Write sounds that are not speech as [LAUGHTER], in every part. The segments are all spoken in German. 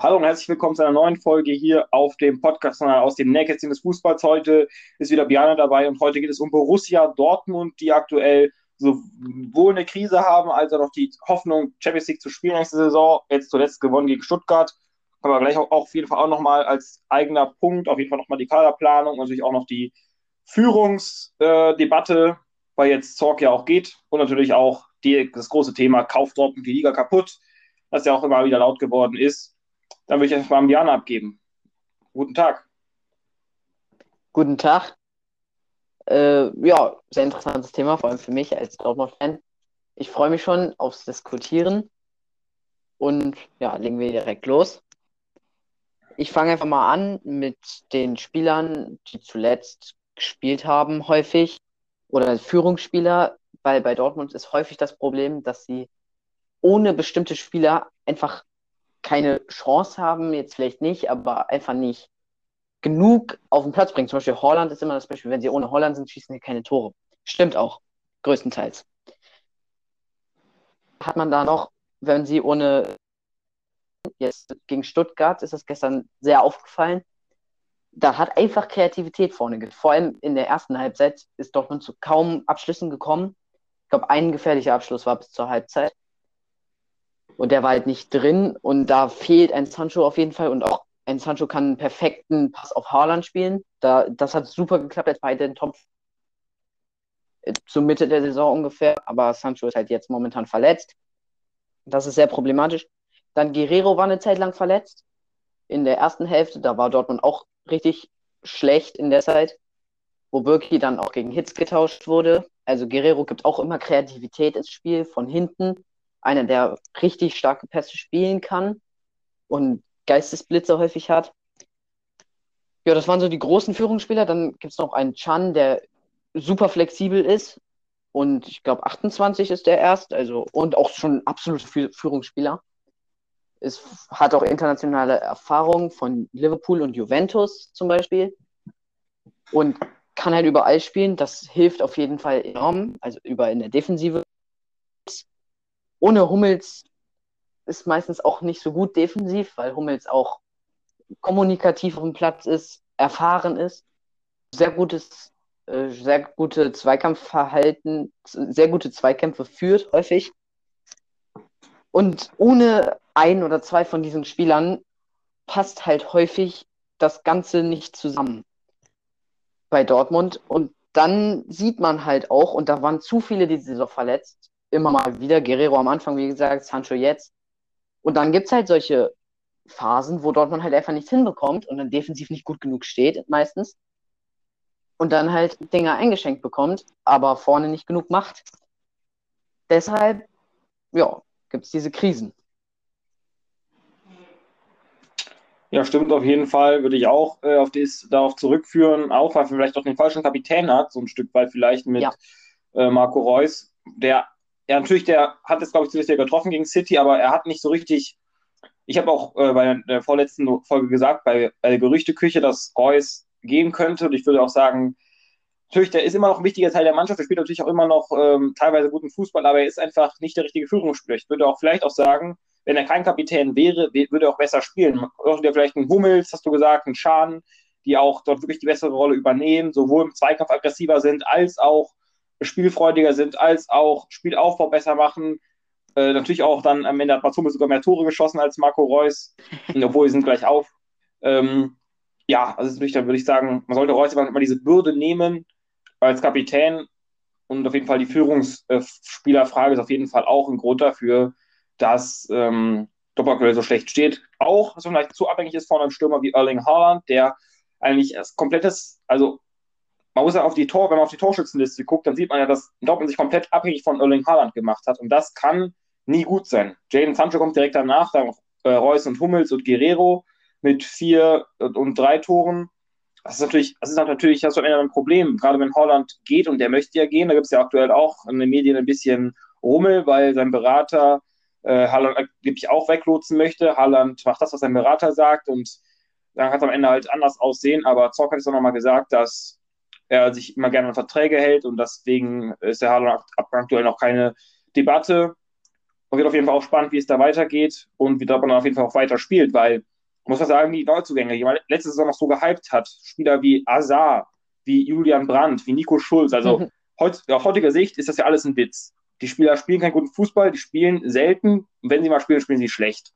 Hallo und herzlich willkommen zu einer neuen Folge hier auf dem Podcast aus dem Nähkästchen des Fußballs. Heute ist wieder Biane dabei und heute geht es um Borussia Dortmund, die aktuell sowohl eine Krise haben, als auch noch die Hoffnung, Champions League zu spielen nächste Saison. Jetzt zuletzt gewonnen gegen Stuttgart. Aber gleich auch, auch auf jeden Fall auch nochmal als eigener Punkt, auf jeden Fall nochmal die Kaderplanung und natürlich auch noch die Führungsdebatte, weil jetzt Zorg ja auch geht und natürlich auch die, das große Thema, kauft Dortmund die Liga kaputt, das ja auch immer wieder laut geworden ist. Dann würde ich einfach mal an Diana abgeben. Guten Tag. Guten Tag. Äh, ja, sehr interessantes Thema, vor allem für mich als Dortmund-Fan. Ich freue mich schon aufs Diskutieren. Und ja, legen wir direkt los. Ich fange einfach mal an mit den Spielern, die zuletzt gespielt haben, häufig. Oder Führungsspieler, weil bei Dortmund ist häufig das Problem, dass sie ohne bestimmte Spieler einfach keine Chance haben, jetzt vielleicht nicht, aber einfach nicht genug auf den Platz bringen. Zum Beispiel Holland ist immer das Beispiel, wenn sie ohne Holland sind, schießen sie keine Tore. Stimmt auch, größtenteils. Hat man da noch, wenn sie ohne jetzt gegen Stuttgart ist das gestern sehr aufgefallen. Da hat einfach Kreativität vorne geht. Vor allem in der ersten Halbzeit ist Dortmund zu kaum Abschlüssen gekommen. Ich glaube, ein gefährlicher Abschluss war bis zur Halbzeit. Und der war halt nicht drin. Und da fehlt ein Sancho auf jeden Fall. Und auch ein Sancho kann einen perfekten Pass auf Haaland spielen. Da, das hat super geklappt jetzt bei den Top äh, zur Mitte der Saison ungefähr. Aber Sancho ist halt jetzt momentan verletzt. Das ist sehr problematisch. Dann Guerrero war eine Zeit lang verletzt. In der ersten Hälfte, da war Dortmund auch richtig schlecht in der Zeit, wo Birki dann auch gegen Hitz getauscht wurde. Also Guerrero gibt auch immer Kreativität ins Spiel von hinten einer, der richtig starke Pässe spielen kann und Geistesblitze häufig hat. Ja, das waren so die großen Führungsspieler. Dann gibt es noch einen Chan, der super flexibel ist. Und ich glaube, 28 ist der erst, also und auch schon absolute Führungsspieler. Es hat auch internationale Erfahrung von Liverpool und Juventus zum Beispiel. Und kann halt überall spielen. Das hilft auf jeden Fall enorm. Also überall in der Defensive ohne Hummels ist meistens auch nicht so gut defensiv, weil Hummels auch kommunikativ auf dem Platz ist, erfahren ist, sehr gutes, äh, sehr gute Zweikampfverhalten, sehr gute Zweikämpfe führt häufig. Und ohne ein oder zwei von diesen Spielern passt halt häufig das Ganze nicht zusammen bei Dortmund. Und dann sieht man halt auch, und da waren zu viele die Saison verletzt, immer mal wieder. Guerrero am Anfang, wie gesagt, Sancho jetzt. Und dann gibt es halt solche Phasen, wo Dortmund halt einfach nichts hinbekommt und dann defensiv nicht gut genug steht, meistens. Und dann halt Dinger eingeschenkt bekommt, aber vorne nicht genug macht. Deshalb, ja, gibt es diese Krisen. Ja, stimmt auf jeden Fall. Würde ich auch äh, auf dies, darauf zurückführen, auch weil vielleicht auch den falschen Kapitän hat, so ein Stück weit vielleicht mit ja. äh, Marco Reus, der ja, natürlich, der hat es, glaube ich, zuletzt ja getroffen gegen City, aber er hat nicht so richtig. Ich habe auch äh, bei der vorletzten Folge gesagt, bei, bei der Gerüchteküche, dass Reus gehen könnte. Und ich würde auch sagen, natürlich, der ist immer noch ein wichtiger Teil der Mannschaft. Er spielt natürlich auch immer noch ähm, teilweise guten Fußball, aber er ist einfach nicht der richtige Führungsspieler. Ich würde auch vielleicht auch sagen, wenn er kein Kapitän wäre, würde er auch besser spielen. Oder vielleicht ein Hummels, hast du gesagt, ein Schaden, die auch dort wirklich die bessere Rolle übernehmen, sowohl im Zweikampf aggressiver sind, als auch spielfreudiger sind, als auch Spielaufbau besser machen. Äh, natürlich auch dann am Ende hat Matsume sogar mehr Tore geschossen als Marco Reus, [LAUGHS] obwohl sie sind gleich auf. Ähm, ja, also natürlich, dann würde ich sagen, man sollte Reus immer diese Bürde nehmen als Kapitän und auf jeden Fall die Führungsspielerfrage ist auf jeden Fall auch ein Grund dafür, dass ähm, Doppelquelle so schlecht steht. Auch, dass man vielleicht zu abhängig ist von einem Stürmer wie Erling Haaland, der eigentlich das komplettes, also man muss ja auf die Tor, wenn man auf die Torschützenliste guckt, dann sieht man ja, dass Dortmund sich komplett abhängig von Erling Haaland gemacht hat. Und das kann nie gut sein. Jaden Sancho kommt direkt danach, dann äh, Reus und Hummels und Guerrero mit vier und drei Toren. Das ist natürlich, das ist natürlich, das ist am Ende ein Problem. Gerade wenn Holland geht und der möchte ja gehen, da gibt es ja aktuell auch in den Medien ein bisschen Rummel, weil sein Berater äh, Haaland angeblich auch weglotsen möchte. Haaland macht das, was sein Berater sagt und dann kann es am Ende halt anders aussehen. Aber Zock hat es auch nochmal gesagt, dass er sich immer gerne an Verträge hält und deswegen ist der Haaland aktuell noch keine Debatte. Und wird auf jeden Fall auch spannend, wie es da weitergeht und wie man auf jeden Fall auch weiter spielt, weil, muss man sagen, die Neuzugänge, die man letzte Saison noch so gehypt hat, Spieler wie Azar, wie Julian Brandt, wie Nico Schulz, also mhm. heut, aus heutiger Sicht ist das ja alles ein Witz. Die Spieler spielen keinen guten Fußball, die spielen selten. Wenn sie mal spielen, spielen sie schlecht.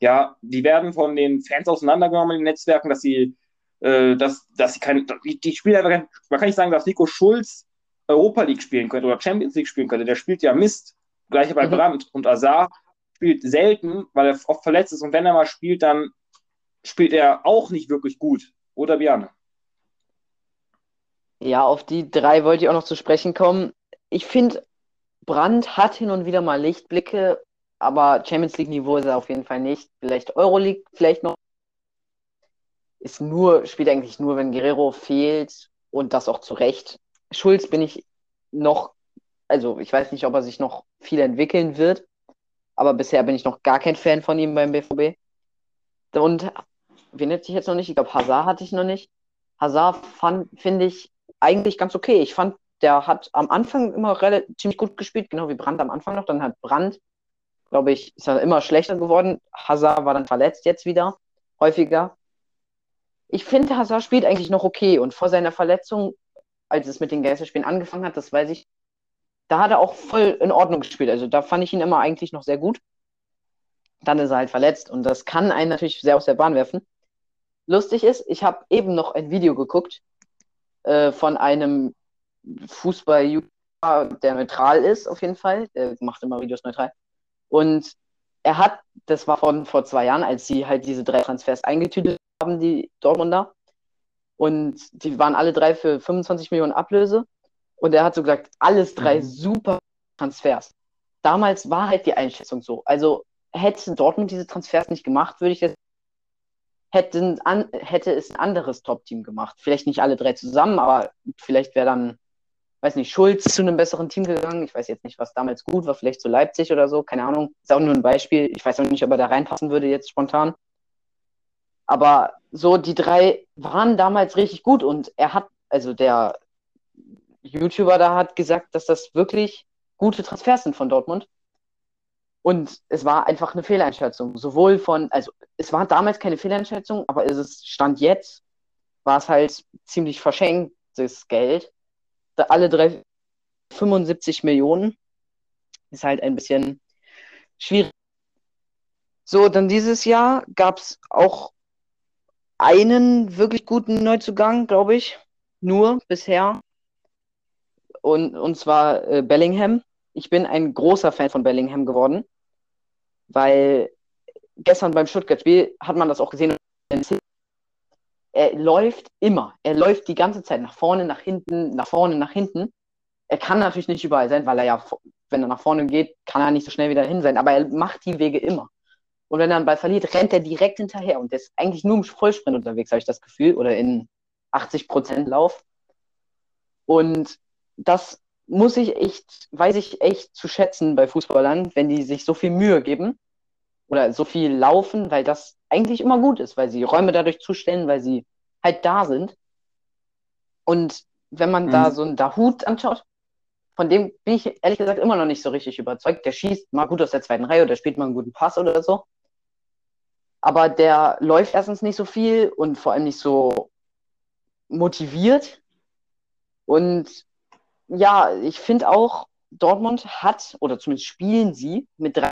Ja, die werden von den Fans auseinandergenommen in den Netzwerken, dass sie, äh, dass, dass sie kein, die, die einfach, man kann nicht sagen, dass Nico Schulz Europa League spielen könnte oder Champions League spielen könnte. Der spielt ja Mist. Gleiche bei mhm. Brandt. Und Azar spielt selten, weil er oft verletzt ist. Und wenn er mal spielt, dann spielt er auch nicht wirklich gut. Oder Björn? Ja, auf die drei wollte ich auch noch zu sprechen kommen. Ich finde, Brandt hat hin und wieder mal Lichtblicke, aber Champions League-Niveau ist er auf jeden Fall nicht. Vielleicht Euroleague, vielleicht noch. Ist nur, spielt eigentlich nur, wenn Guerrero fehlt und das auch zu Recht. Schulz bin ich noch, also ich weiß nicht, ob er sich noch viel entwickeln wird, aber bisher bin ich noch gar kein Fan von ihm beim BVB. Und wen hätte ich jetzt noch nicht? Ich glaube, Hazard hatte ich noch nicht. Hazard finde ich eigentlich ganz okay. Ich fand, der hat am Anfang immer relativ, ziemlich gut gespielt, genau wie Brandt am Anfang noch. Dann hat Brandt, glaube ich, ist er immer schlechter geworden. Hazard war dann verletzt jetzt wieder, häufiger. Ich finde, Hazard spielt eigentlich noch okay und vor seiner Verletzung als es mit den Geisterspielen angefangen hat, das weiß ich, da hat er auch voll in Ordnung gespielt. Also da fand ich ihn immer eigentlich noch sehr gut. Dann ist er halt verletzt und das kann einen natürlich sehr aus der Bahn werfen. Lustig ist, ich habe eben noch ein Video geguckt äh, von einem Fußball-YouTuber, der neutral ist, auf jeden Fall. Der macht immer Videos neutral. Und er hat, das war von vor zwei Jahren, als sie halt diese drei Transfers eingetütet haben, die Dortmunder. Und die waren alle drei für 25 Millionen Ablöse. Und er hat so gesagt, alles drei mhm. super Transfers. Damals war halt die Einschätzung so. Also hätte Dortmund diese Transfers nicht gemacht, würde ich das hätte, an, hätte es ein anderes Top-Team gemacht. Vielleicht nicht alle drei zusammen, aber vielleicht wäre dann, weiß nicht, Schulz zu einem besseren Team gegangen. Ich weiß jetzt nicht, was damals gut war, vielleicht zu Leipzig oder so, keine Ahnung. Ist auch nur ein Beispiel. Ich weiß auch nicht, ob er da reinpassen würde jetzt spontan. Aber so, die drei waren damals richtig gut und er hat, also der YouTuber da hat gesagt, dass das wirklich gute Transfers sind von Dortmund. Und es war einfach eine Fehleinschätzung. Sowohl von, also es war damals keine Fehleinschätzung, aber es stand jetzt, war es halt ziemlich verschenktes Geld. Da alle drei 75 Millionen ist halt ein bisschen schwierig. So, dann dieses Jahr gab es auch einen wirklich guten Neuzugang, glaube ich. Nur bisher. Und, und zwar äh, Bellingham. Ich bin ein großer Fan von Bellingham geworden, weil gestern beim Stuttgart-Spiel hat man das auch gesehen. Er läuft immer. Er läuft die ganze Zeit nach vorne, nach hinten, nach vorne, nach hinten. Er kann natürlich nicht überall sein, weil er ja, wenn er nach vorne geht, kann er nicht so schnell wieder hin sein. Aber er macht die Wege immer. Und wenn er einen Ball verliert, rennt er direkt hinterher. Und der ist eigentlich nur im Vollsprint unterwegs, habe ich das Gefühl. Oder in 80% Lauf. Und das muss ich echt, weiß ich echt zu schätzen bei Fußballern, wenn die sich so viel Mühe geben oder so viel laufen, weil das eigentlich immer gut ist, weil sie Räume dadurch zustellen, weil sie halt da sind. Und wenn man mhm. da so einen Dahut anschaut, von dem bin ich ehrlich gesagt immer noch nicht so richtig überzeugt. Der schießt mal gut aus der zweiten Reihe oder spielt mal einen guten Pass oder so aber der läuft erstens nicht so viel und vor allem nicht so motiviert. Und ja, ich finde auch, Dortmund hat, oder zumindest spielen sie mit drei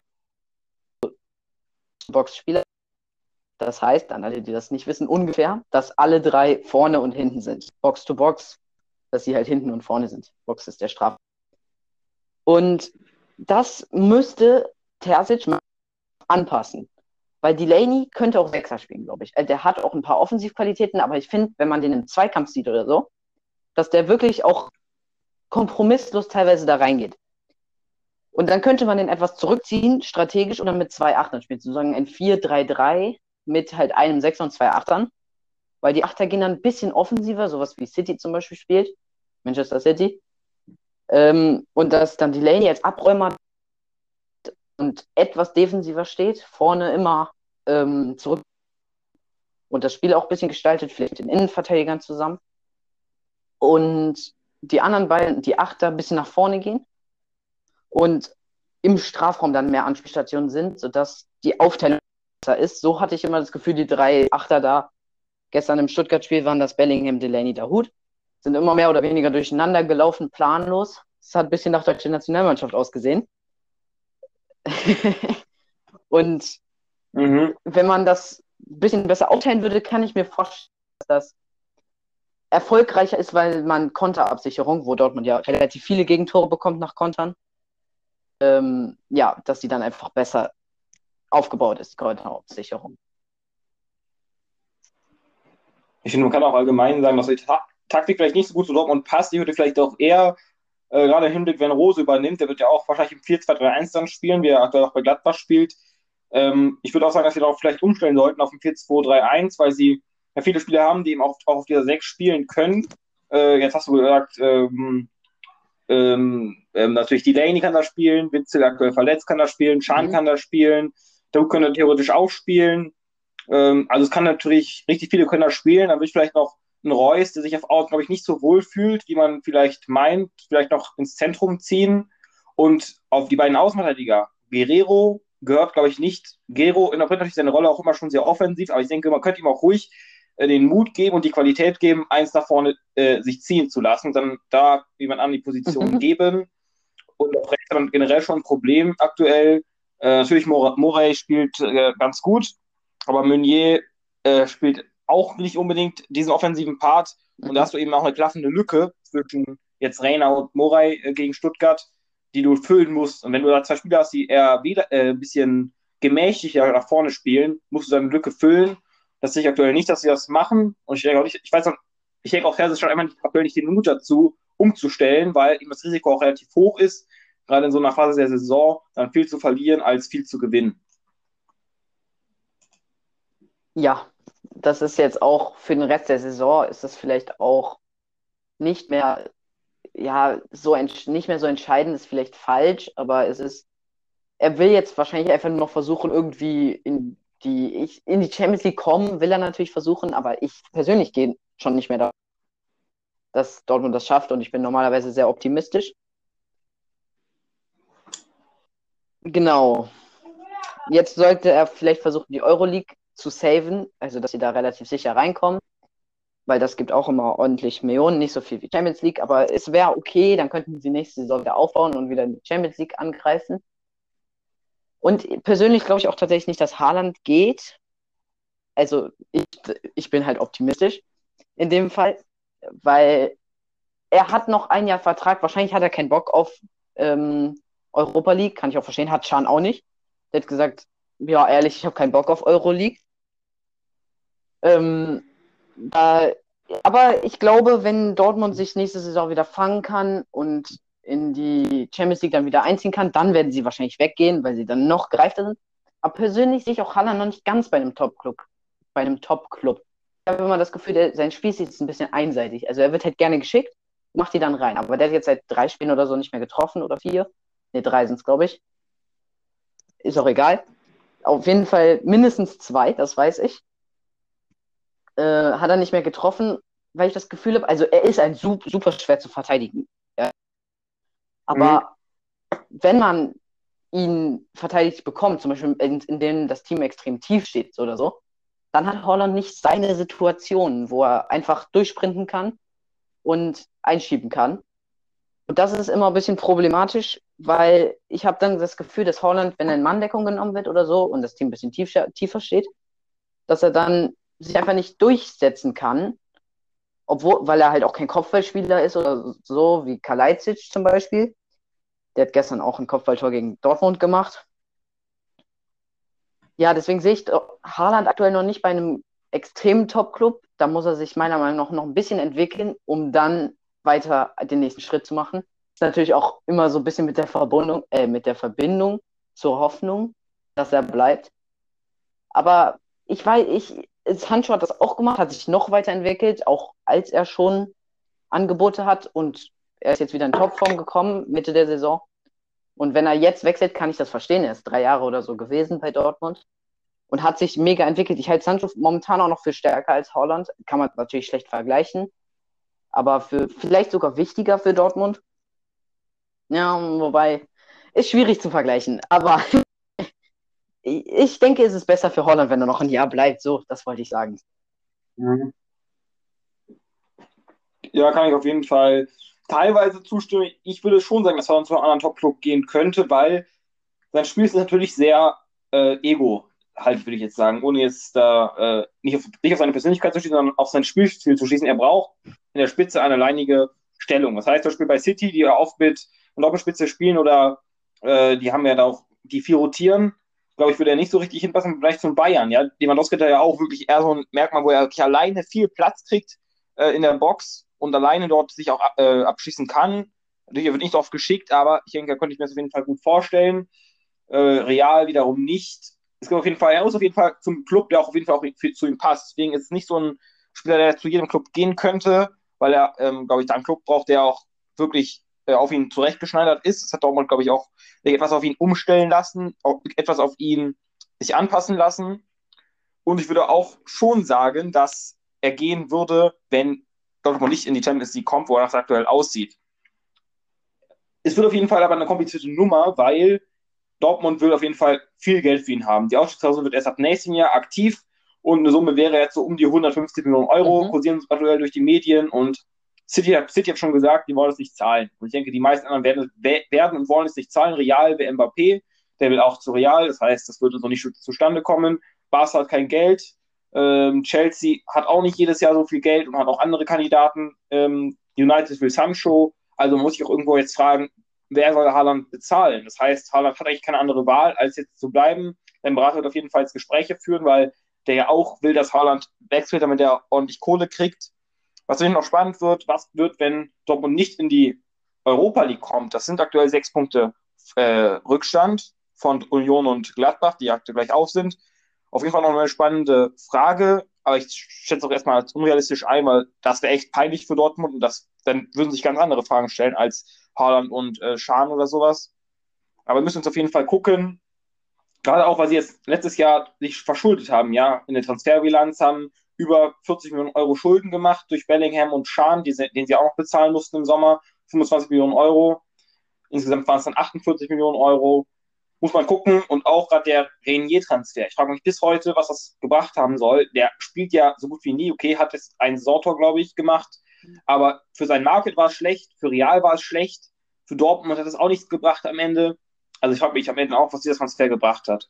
Boxspieler. Das heißt, an alle, die das nicht wissen, ungefähr, dass alle drei vorne und hinten sind. Box to Box, dass sie halt hinten und vorne sind. Box ist der Straf. Und das müsste Terzic anpassen. Weil Delaney könnte auch Sechser spielen, glaube ich. Äh, der hat auch ein paar Offensivqualitäten, aber ich finde, wenn man den im Zweikampf sieht oder so, dass der wirklich auch kompromisslos teilweise da reingeht. Und dann könnte man den etwas zurückziehen, strategisch, oder mit zwei Achtern spielen. Sozusagen ein 4-3-3 mit halt einem Sechser und zwei Achtern. Weil die Achter gehen dann ein bisschen offensiver, sowas wie City zum Beispiel spielt. Manchester City. Ähm, und dass dann Delaney als Abräumer und etwas defensiver steht, vorne immer ähm, zurück und das Spiel auch ein bisschen gestaltet, vielleicht den Innenverteidigern zusammen. Und die anderen beiden, die Achter, ein bisschen nach vorne gehen. Und im Strafraum dann mehr Anspielstationen sind, sodass die Aufteilung besser ist. So hatte ich immer das Gefühl, die drei Achter da gestern im Stuttgart-Spiel waren das Bellingham, Delaney, Dahut, sind immer mehr oder weniger durcheinander gelaufen, planlos. Es hat ein bisschen nach deutscher Nationalmannschaft ausgesehen. [LAUGHS] Und mhm. wenn man das ein bisschen besser aufteilen würde, kann ich mir vorstellen, dass das erfolgreicher ist, weil man Konterabsicherung, wo Dortmund ja relativ viele Gegentore bekommt nach Kontern, ähm, ja, dass die dann einfach besser aufgebaut ist, die Konterabsicherung. Ich finde, man kann auch allgemein sagen, dass die Ta Taktik vielleicht nicht so gut zu Dortmund passt. Ich würde vielleicht auch eher, äh, gerade im Hinblick, wenn Rose übernimmt, der wird ja auch wahrscheinlich im 4-2-3-1 dann spielen, wie er aktuell auch bei Gladbach spielt. Ähm, ich würde auch sagen, dass sie darauf vielleicht umstellen sollten auf ein 4-2-3-1, weil sie ja viele Spieler haben, die eben auch, auch auf dieser 6 spielen können. Äh, jetzt hast du gesagt, ähm, ähm, ähm, natürlich Delaney kann da spielen, Witzel aktuell verletzt kann da spielen, Schan mhm. kann da spielen, Doug könnte theoretisch auch spielen. Ähm, also es kann natürlich, richtig viele können da spielen, dann würde ich vielleicht noch einen Reus, der sich auf Außen, glaube ich, nicht so wohl fühlt, wie man vielleicht meint, vielleicht noch ins Zentrum ziehen und auf die beiden Außenverteidiger, Guerrero gehört, glaube ich, nicht. Gero interpretiert natürlich seine Rolle auch immer schon sehr offensiv, aber ich denke, man könnte ihm auch ruhig äh, den Mut geben und die Qualität geben, eins nach vorne äh, sich ziehen zu lassen, dann da jemand an die Position mhm. geben. Und auch rechts hat man generell schon ein Problem aktuell. Äh, natürlich, Morey spielt äh, ganz gut, aber Meunier äh, spielt auch nicht unbedingt diesen offensiven Part. Und da hast du eben auch eine klaffende Lücke zwischen jetzt Reiner und Morey äh, gegen Stuttgart, die du füllen musst. Und wenn du da zwei Spieler hast, die eher wieder, äh, ein bisschen gemächlicher nach vorne spielen, musst du deine Lücke füllen. Das sehe ich aktuell nicht, dass sie das machen. Und ich denke auch nicht, ich weiß noch, ich denke auch, Herr schon einfach nicht, aktuell nicht den Mut dazu, umzustellen, weil ihm das Risiko auch relativ hoch ist, gerade in so einer Phase der Saison, dann viel zu verlieren als viel zu gewinnen. Ja, das ist jetzt auch für den Rest der Saison, ist das vielleicht auch nicht mehr, ja, so nicht mehr so entscheidend, ist vielleicht falsch, aber es ist, er will jetzt wahrscheinlich einfach nur noch versuchen, irgendwie in die, ich, in die Champions League kommen, will er natürlich versuchen, aber ich persönlich gehe schon nicht mehr da, dass Dortmund das schafft und ich bin normalerweise sehr optimistisch. Genau. Jetzt sollte er vielleicht versuchen, die Euroleague zu saven, also dass sie da relativ sicher reinkommen, weil das gibt auch immer ordentlich Millionen, nicht so viel wie Champions League, aber es wäre okay, dann könnten sie nächste Saison wieder aufbauen und wieder in die Champions League angreifen. Und persönlich glaube ich auch tatsächlich nicht, dass Haaland geht. Also ich, ich bin halt optimistisch in dem Fall, weil er hat noch ein Jahr Vertrag. Wahrscheinlich hat er keinen Bock auf ähm, Europa League, kann ich auch verstehen. Hat Schan auch nicht. Der hat gesagt, ja, ehrlich, ich habe keinen Bock auf Euroleague. Ähm, da, aber ich glaube, wenn Dortmund sich nächste Saison wieder fangen kann und in die Champions League dann wieder einziehen kann, dann werden sie wahrscheinlich weggehen, weil sie dann noch greifter sind. Aber persönlich sehe ich auch Haaland noch nicht ganz bei einem Top-Club. Bei einem Top-Club. Ich habe immer das Gefühl, der, sein Spiel ist ein bisschen einseitig. Also er wird halt gerne geschickt, macht die dann rein. Aber der hat jetzt seit drei Spielen oder so nicht mehr getroffen oder vier. Ne, drei sind es, glaube ich. Ist auch egal. Auf jeden Fall mindestens zwei, das weiß ich. Äh, hat er nicht mehr getroffen, weil ich das Gefühl habe, also er ist ein super, super schwer zu verteidigen. Ja. Aber mhm. wenn man ihn verteidigt bekommt, zum Beispiel in, in denen das Team extrem tief steht oder so, dann hat Holland nicht seine Situation, wo er einfach durchsprinten kann und einschieben kann. Und das ist immer ein bisschen problematisch, weil ich habe dann das Gefühl, dass Holland, wenn er in Manndeckung genommen wird oder so und das Team ein bisschen tiefer, tiefer steht, dass er dann sich einfach nicht durchsetzen kann, obwohl, weil er halt auch kein Kopfballspieler ist oder so, wie Kalajdzic zum Beispiel. Der hat gestern auch ein Kopfballtor gegen Dortmund gemacht. Ja, deswegen sehe ich Haaland aktuell noch nicht bei einem extremen Top-Club. Da muss er sich meiner Meinung nach noch ein bisschen entwickeln, um dann weiter den nächsten Schritt zu machen. Ist natürlich auch immer so ein bisschen mit der Verbindung, äh, mit der Verbindung zur Hoffnung, dass er bleibt. Aber ich weiß, ich, Sancho hat das auch gemacht, hat sich noch weiterentwickelt, auch als er schon Angebote hat und er ist jetzt wieder in Topform gekommen, Mitte der Saison. Und wenn er jetzt wechselt, kann ich das verstehen. Er ist drei Jahre oder so gewesen bei Dortmund und hat sich mega entwickelt. Ich halte Sancho momentan auch noch für stärker als Holland. Kann man natürlich schlecht vergleichen aber für vielleicht sogar wichtiger für Dortmund. Ja, wobei ist schwierig zu vergleichen, aber ich denke, es ist besser für Holland, wenn er noch ein Jahr bleibt. So, das wollte ich sagen. Mhm. Ja, kann ich auf jeden Fall teilweise zustimmen. Ich würde schon sagen, dass er zu einem anderen Top-Club gehen könnte, weil sein Spiel ist natürlich sehr äh, ego halt, würde ich jetzt sagen, ohne jetzt da äh, nicht, auf, nicht auf seine Persönlichkeit zu schießen, sondern auf sein Spielstil zu schießen. Er braucht in der Spitze eine alleinige Stellung. Das heißt, zum Beispiel bei City, die ja oft mit Doppelspitze spielen oder äh, die haben ja da auch, die vier rotieren, glaube ich, würde er nicht so richtig hinpassen, vielleicht zum Bayern. Ja, Lewandowski hat ja auch wirklich eher so ein Merkmal, wo er alleine viel Platz kriegt äh, in der Box und alleine dort sich auch äh, abschießen kann. Natürlich, er wird nicht oft geschickt, aber ich denke, da könnte ich mir das auf jeden Fall gut vorstellen. Äh, Real wiederum nicht. Es gibt auf jeden Fall, er muss auf jeden Fall zum Club, der auch auf jeden Fall auch zu ihm passt. Deswegen ist es nicht so ein Spieler, der zu jedem Club gehen könnte, weil er, ähm, glaube ich, da einen Club braucht, der auch wirklich äh, auf ihn zurechtgeschneidert ist. Das hat Dortmund, glaube ich, auch etwas auf ihn umstellen lassen, auch etwas auf ihn sich anpassen lassen. Und ich würde auch schon sagen, dass er gehen würde, wenn Dortmund nicht in die Champions League kommt, wo er das aktuell aussieht. Es wird auf jeden Fall aber eine komplizierte Nummer, weil Dortmund will auf jeden Fall viel Geld für ihn haben. Die Ausstiegsklausel wird erst ab nächstem Jahr aktiv und eine Summe wäre jetzt so um die 150 Millionen Euro, mhm. kursieren aktuell durch die Medien und City hat, City hat schon gesagt, die wollen es nicht zahlen. Und ich denke, die meisten anderen werden, werden und wollen es nicht zahlen. Real wie Mbappé, der will auch zu Real, das heißt, das würde so nicht zustande kommen. Barca hat kein Geld. Ähm, Chelsea hat auch nicht jedes Jahr so viel Geld und hat auch andere Kandidaten. Ähm, United will Sancho. Also muss ich auch irgendwo jetzt fragen, wer soll Haaland bezahlen? Das heißt, Haaland hat eigentlich keine andere Wahl, als jetzt zu bleiben. Sein Berater wird auf jeden Fall Gespräche führen, weil der ja auch will, dass Haaland wechselt, damit er ordentlich Kohle kriegt. Was natürlich noch spannend wird, was wird, wenn Dortmund nicht in die Europa League kommt? Das sind aktuell sechs Punkte äh, Rückstand von Union und Gladbach, die aktuell gleich auf sind. Auf jeden Fall noch eine spannende Frage, aber ich schätze auch erstmal als unrealistisch ein, weil das wäre echt peinlich für Dortmund und das, dann würden sich ganz andere Fragen stellen als Haaland und äh, Schahn oder sowas. Aber wir müssen uns auf jeden Fall gucken, gerade auch, weil sie jetzt letztes Jahr sich verschuldet haben, ja, in der Transferbilanz haben über 40 Millionen Euro Schulden gemacht durch Bellingham und Schahn, den sie auch noch bezahlen mussten im Sommer, 25 Millionen Euro. Insgesamt waren es dann 48 Millionen Euro. Muss man gucken. Und auch gerade der Renier-Transfer. Ich frage mich bis heute, was das gebracht haben soll. Der spielt ja so gut wie nie. Okay, hat jetzt ein Sortor, glaube ich, gemacht. Aber für sein Market war es schlecht, für Real war es schlecht, für Dortmund hat es auch nichts gebracht am Ende. Also ich frage mich am Ende auch, was dieser Transfer gebracht hat.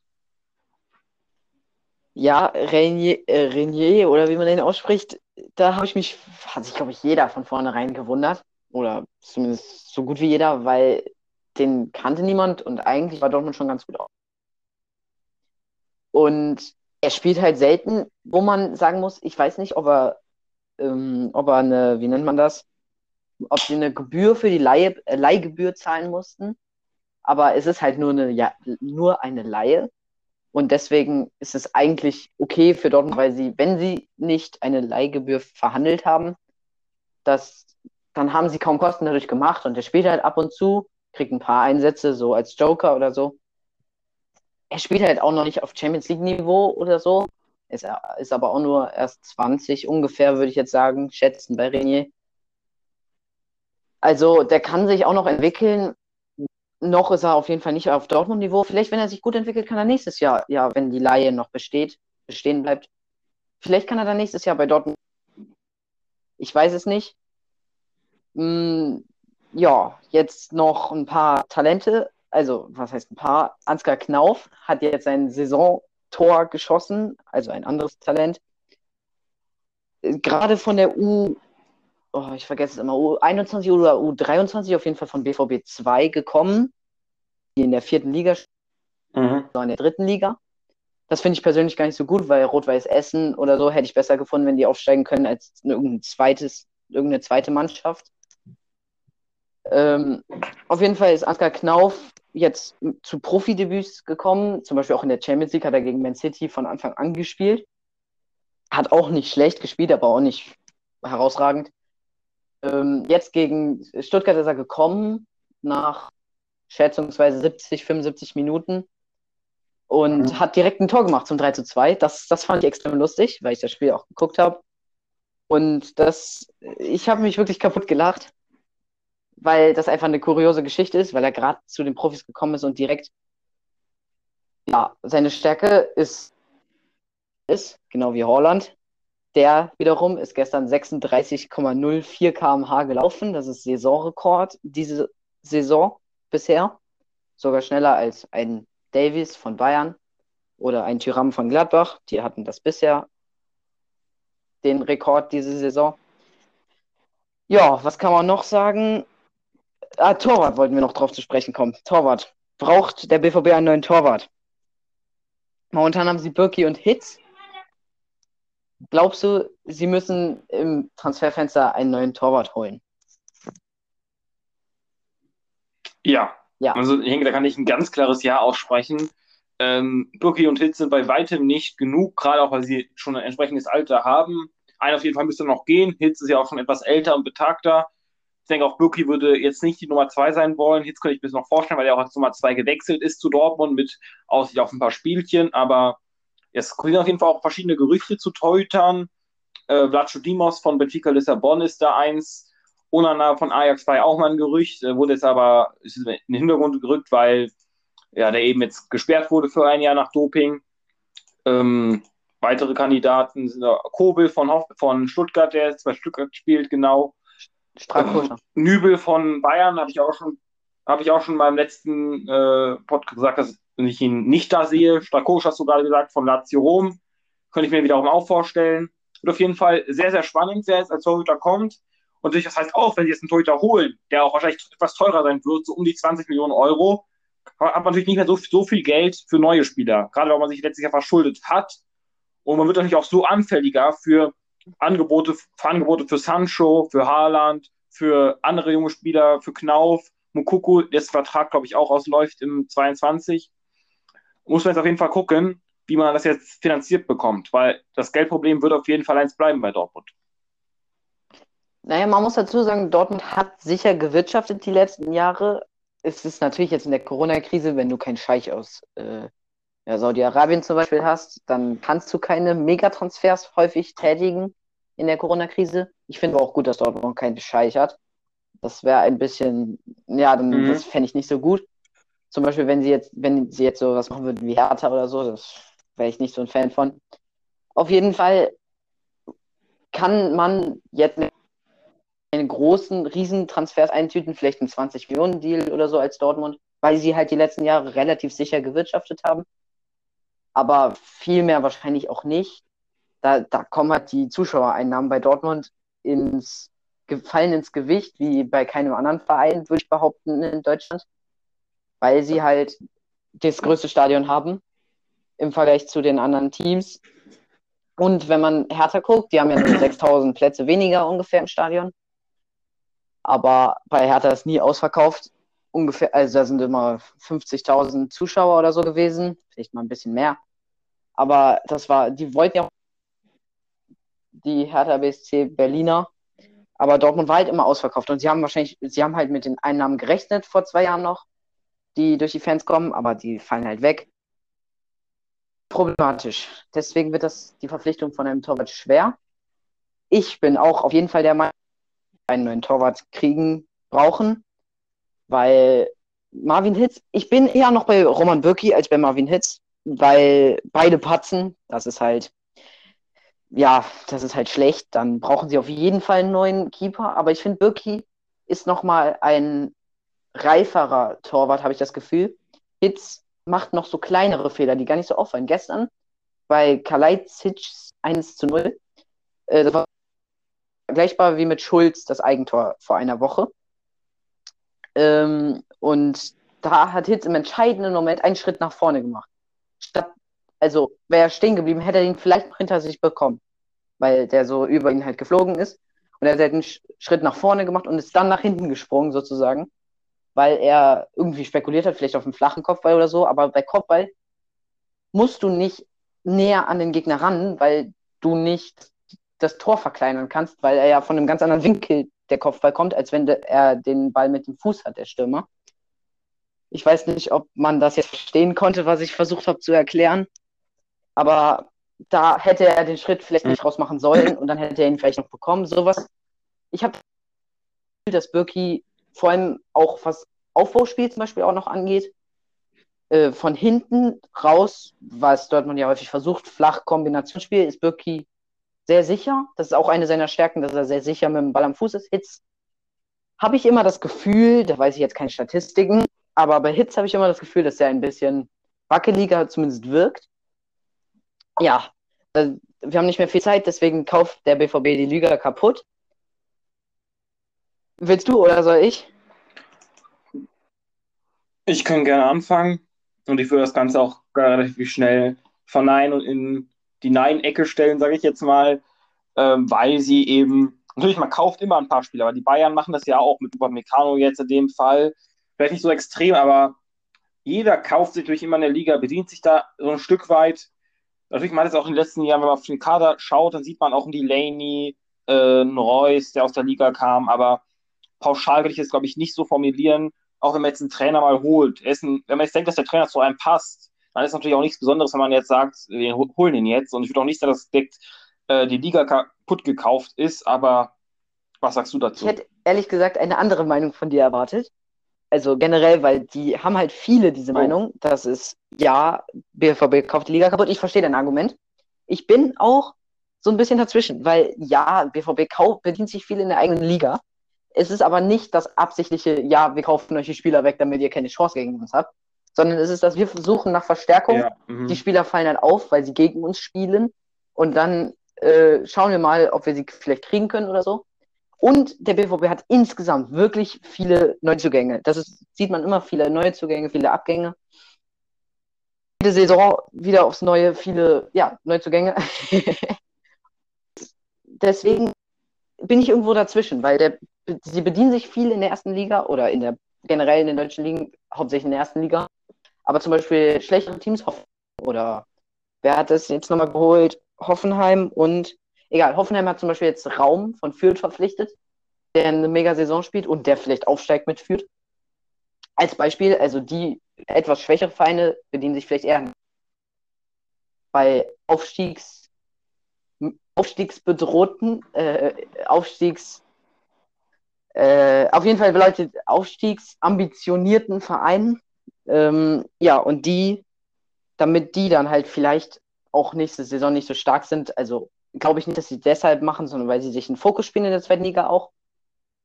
Ja, Renier, äh, Renier oder wie man den ausspricht, da habe ich mich, hat sich, glaube ich, jeder von vornherein gewundert. Oder zumindest so gut wie jeder, weil den kannte niemand und eigentlich war Dortmund schon ganz gut auf. Und er spielt halt selten, wo man sagen muss, ich weiß nicht, ob er, ähm, ob er eine, wie nennt man das, ob sie eine Gebühr für die Leihe, äh, Leihgebühr zahlen mussten. Aber es ist halt nur eine, ja, nur eine Leihe. Und deswegen ist es eigentlich okay für Dortmund, weil sie, wenn sie nicht eine Leihgebühr verhandelt haben, das, dann haben sie kaum Kosten dadurch gemacht und er spielt halt ab und zu, kriegt ein paar Einsätze, so als Joker oder so. Er spielt halt auch noch nicht auf Champions League-Niveau oder so. Ist, ist aber auch nur erst 20 ungefähr, würde ich jetzt sagen, schätzen bei Renier. Also der kann sich auch noch entwickeln noch ist er auf jeden Fall nicht auf Dortmund-Niveau. Vielleicht, wenn er sich gut entwickelt, kann er nächstes Jahr, ja, wenn die Laie noch besteht, bestehen bleibt, vielleicht kann er dann nächstes Jahr bei Dortmund. Ich weiß es nicht. Hm, ja, jetzt noch ein paar Talente. Also, was heißt ein paar? Ansgar Knauf hat jetzt ein Saisontor geschossen, also ein anderes Talent. Gerade von der U oh, ich vergesse es immer, U21 oder U23 auf jeden Fall von BVB 2 gekommen, die in der vierten Liga mhm. in der dritten Liga. Das finde ich persönlich gar nicht so gut, weil Rot-Weiß Essen oder so hätte ich besser gefunden, wenn die aufsteigen können als irgendein zweites, irgendeine zweite Mannschaft. Ähm, auf jeden Fall ist Ansgar Knauf jetzt zu Profidebüts gekommen, zum Beispiel auch in der Champions League hat er gegen Man City von Anfang an gespielt. Hat auch nicht schlecht gespielt, aber auch nicht herausragend. Ähm, jetzt gegen Stuttgart ist er gekommen, nach schätzungsweise 70, 75 Minuten und mhm. hat direkt ein Tor gemacht zum 3 zu 2. Das, das fand ich extrem lustig, weil ich das Spiel auch geguckt habe. Und das, ich habe mich wirklich kaputt gelacht, weil das einfach eine kuriose Geschichte ist, weil er gerade zu den Profis gekommen ist und direkt, ja, seine Stärke ist, ist genau wie Holland. Der wiederum ist gestern 36,04 km/h gelaufen. Das ist Saisonrekord diese Saison bisher. Sogar schneller als ein Davies von Bayern oder ein Tyram von Gladbach. Die hatten das bisher den Rekord diese Saison. Ja, was kann man noch sagen? Ah, Torwart wollten wir noch drauf zu sprechen kommen. Torwart. Braucht der BVB einen neuen Torwart? Momentan haben sie Birki und Hitz. Glaubst du, sie müssen im Transferfenster einen neuen Torwart holen? Ja. ja. Also ich denke, da kann ich ein ganz klares Ja aussprechen. Ähm, Birki und Hitz sind bei weitem nicht genug, gerade auch weil sie schon ein entsprechendes Alter haben. Einer auf jeden Fall müsste noch gehen. Hitz ist ja auch schon etwas älter und betagter. Ich denke auch, Birki würde jetzt nicht die Nummer zwei sein wollen. Hitz könnte ich mir noch vorstellen, weil er auch als Nummer zwei gewechselt ist zu Dortmund mit Aussicht auf ein paar Spielchen. Aber es sind auf jeden Fall auch verschiedene Gerüchte zu Teutern. Äh, Vlacho Dimos von Benfica Lissabon ist da eins. Onana von Ajax war ja auch mal ein Gerücht, äh, wurde jetzt aber in den Hintergrund gerückt, weil ja, der eben jetzt gesperrt wurde für ein Jahr nach Doping. Ähm, weitere Kandidaten sind Kobel von, Hoff von Stuttgart, der jetzt bei Stuttgart spielt, genau. Ähm, Nübel von Bayern habe ich auch schon, habe ich auch schon beim letzten äh, Podcast gesagt, dass ich ihn nicht da sehe. Strakosch hast du gerade gesagt, von Lazio Rom. Könnte ich mir wiederum auch vorstellen. Wird auf jeden Fall sehr, sehr spannend, wer jetzt als Torhüter kommt. Und das heißt auch, wenn sie jetzt einen Torhüter holen, der auch wahrscheinlich etwas teurer sein wird, so um die 20 Millionen Euro, hat man natürlich nicht mehr so, so viel Geld für neue Spieler. Gerade weil man sich letztlich ja verschuldet hat. Und man wird natürlich auch so anfälliger für Angebote, für Angebote für Sancho, für Haaland, für andere junge Spieler, für Knauf, Mukuku, dessen Vertrag, glaube ich, auch ausläuft im 22. Muss man jetzt auf jeden Fall gucken, wie man das jetzt finanziert bekommt, weil das Geldproblem wird auf jeden Fall eins bleiben bei Dortmund. Naja, man muss dazu sagen, Dortmund hat sicher gewirtschaftet die letzten Jahre. Es ist natürlich jetzt in der Corona-Krise, wenn du keinen Scheich aus äh, ja, Saudi-Arabien zum Beispiel hast, dann kannst du keine Megatransfers häufig tätigen in der Corona-Krise. Ich finde auch gut, dass Dortmund keinen Scheich hat. Das wäre ein bisschen, ja, dann, mhm. das fände ich nicht so gut. Zum Beispiel, wenn sie jetzt, wenn sie jetzt so was machen würden wie Hertha oder so, das wäre ich nicht so ein Fan von. Auf jeden Fall kann man jetzt einen großen, riesen Transfers eintüten, vielleicht einen 20 Millionen Deal oder so als Dortmund, weil sie halt die letzten Jahre relativ sicher gewirtschaftet haben aber viel mehr wahrscheinlich auch nicht. Da, da kommen halt die Zuschauereinnahmen bei Dortmund ins fallen ins Gewicht, wie bei keinem anderen Verein, würde ich behaupten, in Deutschland, weil sie halt das größte Stadion haben im Vergleich zu den anderen Teams. Und wenn man härter guckt, die haben ja nur 6000 Plätze weniger ungefähr im Stadion. Aber bei Hertha ist nie ausverkauft. Ungefähr, also da sind immer 50.000 Zuschauer oder so gewesen, vielleicht mal ein bisschen mehr. Aber das war, die wollten ja die Hertha BSC Berliner, aber Dortmund war halt immer ausverkauft und sie haben wahrscheinlich, sie haben halt mit den Einnahmen gerechnet vor zwei Jahren noch, die durch die Fans kommen, aber die fallen halt weg. Problematisch. Deswegen wird das die Verpflichtung von einem Torwart schwer. Ich bin auch auf jeden Fall der Meinung, einen neuen Torwart kriegen brauchen, weil Marvin Hitz, ich bin eher noch bei Roman Bürki als bei Marvin Hitz weil beide patzen. Das ist halt, ja, das ist halt schlecht. Dann brauchen sie auf jeden Fall einen neuen Keeper. Aber ich finde, Birki ist nochmal ein reiferer Torwart, habe ich das Gefühl. Hitz macht noch so kleinere Fehler, die gar nicht so auffallen. Gestern bei Kalajdzic 1 zu 0. Äh, das war vergleichbar wie mit Schulz das Eigentor vor einer Woche. Ähm, und da hat Hitz im entscheidenden Moment einen Schritt nach vorne gemacht statt, also wäre er stehen geblieben, hätte er ihn vielleicht noch hinter sich bekommen, weil der so über ihn halt geflogen ist. Und er hat einen Schritt nach vorne gemacht und ist dann nach hinten gesprungen, sozusagen, weil er irgendwie spekuliert hat, vielleicht auf einen flachen Kopfball oder so. Aber bei Kopfball musst du nicht näher an den Gegner ran, weil du nicht das Tor verkleinern kannst, weil er ja von einem ganz anderen Winkel der Kopfball kommt, als wenn er den Ball mit dem Fuß hat, der Stürmer. Ich weiß nicht, ob man das jetzt verstehen konnte, was ich versucht habe zu erklären. Aber da hätte er den Schritt vielleicht nicht rausmachen sollen und dann hätte er ihn vielleicht noch bekommen. Sowas. Ich habe dass Birki vor allem auch was Aufbauspiel zum Beispiel auch noch angeht. Äh, von hinten raus, was Dortmund ja häufig versucht, flach Kombinationsspiel, ist Birki sehr sicher. Das ist auch eine seiner Stärken, dass er sehr sicher mit dem Ball am Fuß ist. Hitz habe ich immer das Gefühl, da weiß ich jetzt keine Statistiken, aber bei Hitz habe ich immer das Gefühl, dass er ein bisschen wackeliger zumindest wirkt. Ja, wir haben nicht mehr viel Zeit, deswegen kauft der BVB die Liga kaputt. Willst du oder soll ich? Ich kann gerne anfangen und ich würde das Ganze auch relativ schnell verneinen und in die Nein-Ecke stellen, sage ich jetzt mal, ähm, weil sie eben, natürlich, man kauft immer ein paar Spieler, aber die Bayern machen das ja auch mit Upamecano jetzt in dem Fall, vielleicht nicht so extrem, aber jeder kauft sich durch immer in der Liga, bedient sich da so ein Stück weit. Natürlich, man hat es auch in den letzten Jahren, wenn man auf den Kader schaut, dann sieht man auch einen Delaney, äh, einen Reus, der aus der Liga kam, aber pauschal würde ich jetzt, glaube ich, nicht so formulieren, auch wenn man jetzt einen Trainer mal holt. Ein, wenn man jetzt denkt, dass der Trainer zu einem passt, dann ist natürlich auch nichts Besonderes, wenn man jetzt sagt, wir holen ihn jetzt. Und ich würde auch nicht sagen, dass direkt äh, die Liga kaputt gekauft ist, aber was sagst du dazu? Ich hätte ehrlich gesagt eine andere Meinung von dir erwartet. Also generell, weil die haben halt viele diese oh. Meinung, dass es, ja, BVB kauft die Liga kaputt. Ich verstehe dein Argument. Ich bin auch so ein bisschen dazwischen, weil ja, BVB kauft, bedient sich viel in der eigenen Liga. Es ist aber nicht das absichtliche, ja, wir kaufen euch die Spieler weg, damit ihr keine Chance gegen uns habt, sondern es ist, dass wir suchen nach Verstärkung. Ja, mhm. die Spieler fallen dann auf, weil sie gegen uns spielen und dann äh, schauen wir mal, ob wir sie vielleicht kriegen können oder so. Und der BVB hat insgesamt wirklich viele Neuzugänge. Das ist, sieht man immer, viele Neuzugänge, viele Abgänge. Jede Saison wieder aufs Neue, viele ja, Neuzugänge. [LAUGHS] Deswegen bin ich irgendwo dazwischen, weil der, sie bedienen sich viel in der ersten Liga oder in der generell in den deutschen Ligen, hauptsächlich in der ersten Liga. Aber zum Beispiel schlechtere Teams oder wer hat das jetzt nochmal geholt? Hoffenheim und egal, Hoffenheim hat zum Beispiel jetzt Raum von Fürth verpflichtet, der eine Mega-Saison spielt und der vielleicht aufsteigt mit Fürth. Als Beispiel, also die etwas schwächere Vereine bedienen sich vielleicht eher bei Aufstiegs, Aufstiegsbedrohten, äh, Aufstiegs, äh, auf jeden Fall Leute, aufstiegsambitionierten Vereinen. Ähm, ja, und die, damit die dann halt vielleicht auch nächste Saison nicht so stark sind, also glaube ich nicht, dass sie deshalb machen, sondern weil sie sich einen Fokus spielen in der zweiten Liga auch.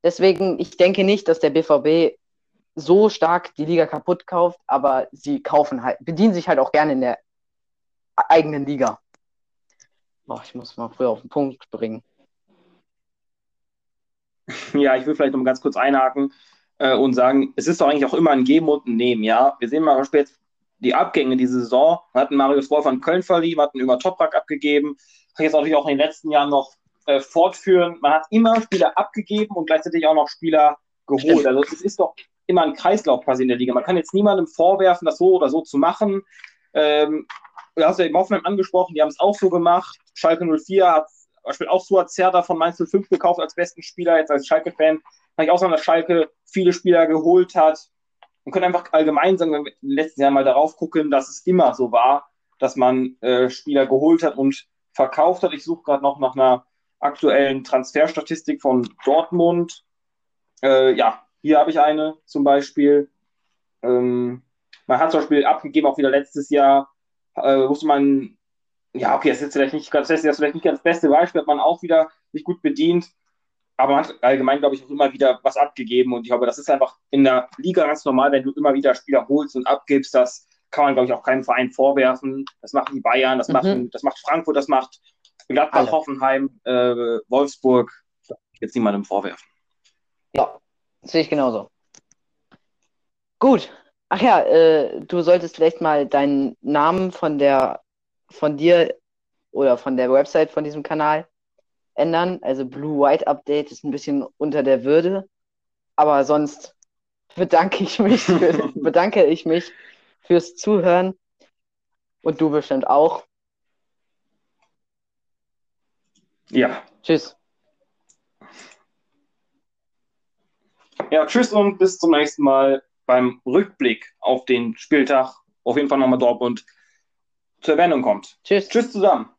Deswegen, ich denke nicht, dass der BVB so stark die Liga kaputt kauft, aber sie kaufen halt, bedienen sich halt auch gerne in der eigenen Liga. Boah, ich muss mal früher auf den Punkt bringen. [LAUGHS] Ja, ich will vielleicht noch mal ganz kurz einhaken äh, und sagen, es ist doch eigentlich auch immer ein Geben und ein Nehmen, ja. Wir sehen mal spät die Abgänge diese Saison. Wir hatten Marius Wolf an Köln verliehen, hatten über Toprak abgegeben, kann jetzt natürlich auch in den letzten Jahren noch äh, fortführen. Man hat immer Spieler abgegeben und gleichzeitig auch noch Spieler geholt. Stimmt. Also es ist doch immer ein Kreislauf quasi in der Liga. Man kann jetzt niemandem vorwerfen, das so oder so zu machen. Ähm, du hast ja eben Hoffenheim angesprochen, die haben es auch so gemacht. Schalke 04 hat zum Beispiel auch Suat Zerda von Mainz 05 gekauft als besten Spieler. Jetzt als Schalke-Fan kann ich auch sagen, dass Schalke viele Spieler geholt hat. Und können einfach allgemein sagen, wenn wir den letzten Jahren mal darauf gucken, dass es immer so war, dass man äh, Spieler geholt hat und verkauft hat. Ich suche gerade noch nach einer aktuellen Transferstatistik von Dortmund. Äh, ja, hier habe ich eine zum Beispiel. Ähm, man hat zum Beispiel abgegeben, auch wieder letztes Jahr, äh, wusste man, ja, okay, das ist jetzt vielleicht nicht ganz, das ist vielleicht nicht ganz das beste Beispiel, hat man auch wieder sich gut bedient, aber man hat allgemein, glaube ich, auch immer wieder was abgegeben und ich glaube, das ist einfach in der Liga ganz normal, wenn du immer wieder Spieler holst und abgibst, das kann man, glaube ich, auch keinem Verein vorwerfen. Das machen die Bayern, das, mhm. machen, das macht Frankfurt, das macht Gladbach, Alle. Hoffenheim, äh, Wolfsburg. Jetzt niemandem vorwerfen. Ja, sehe ich genauso. Gut. Ach ja, äh, du solltest vielleicht mal deinen Namen von der von dir oder von der Website von diesem Kanal ändern. Also Blue White Update ist ein bisschen unter der Würde. Aber sonst bedanke ich mich, für, [LAUGHS] bedanke ich mich fürs Zuhören. Und du bestimmt auch. Ja. Tschüss. Ja, tschüss und bis zum nächsten Mal beim Rückblick auf den Spieltag. Auf jeden Fall nochmal Dortmund zur Erwähnung kommt. Tschüss. Tschüss zusammen.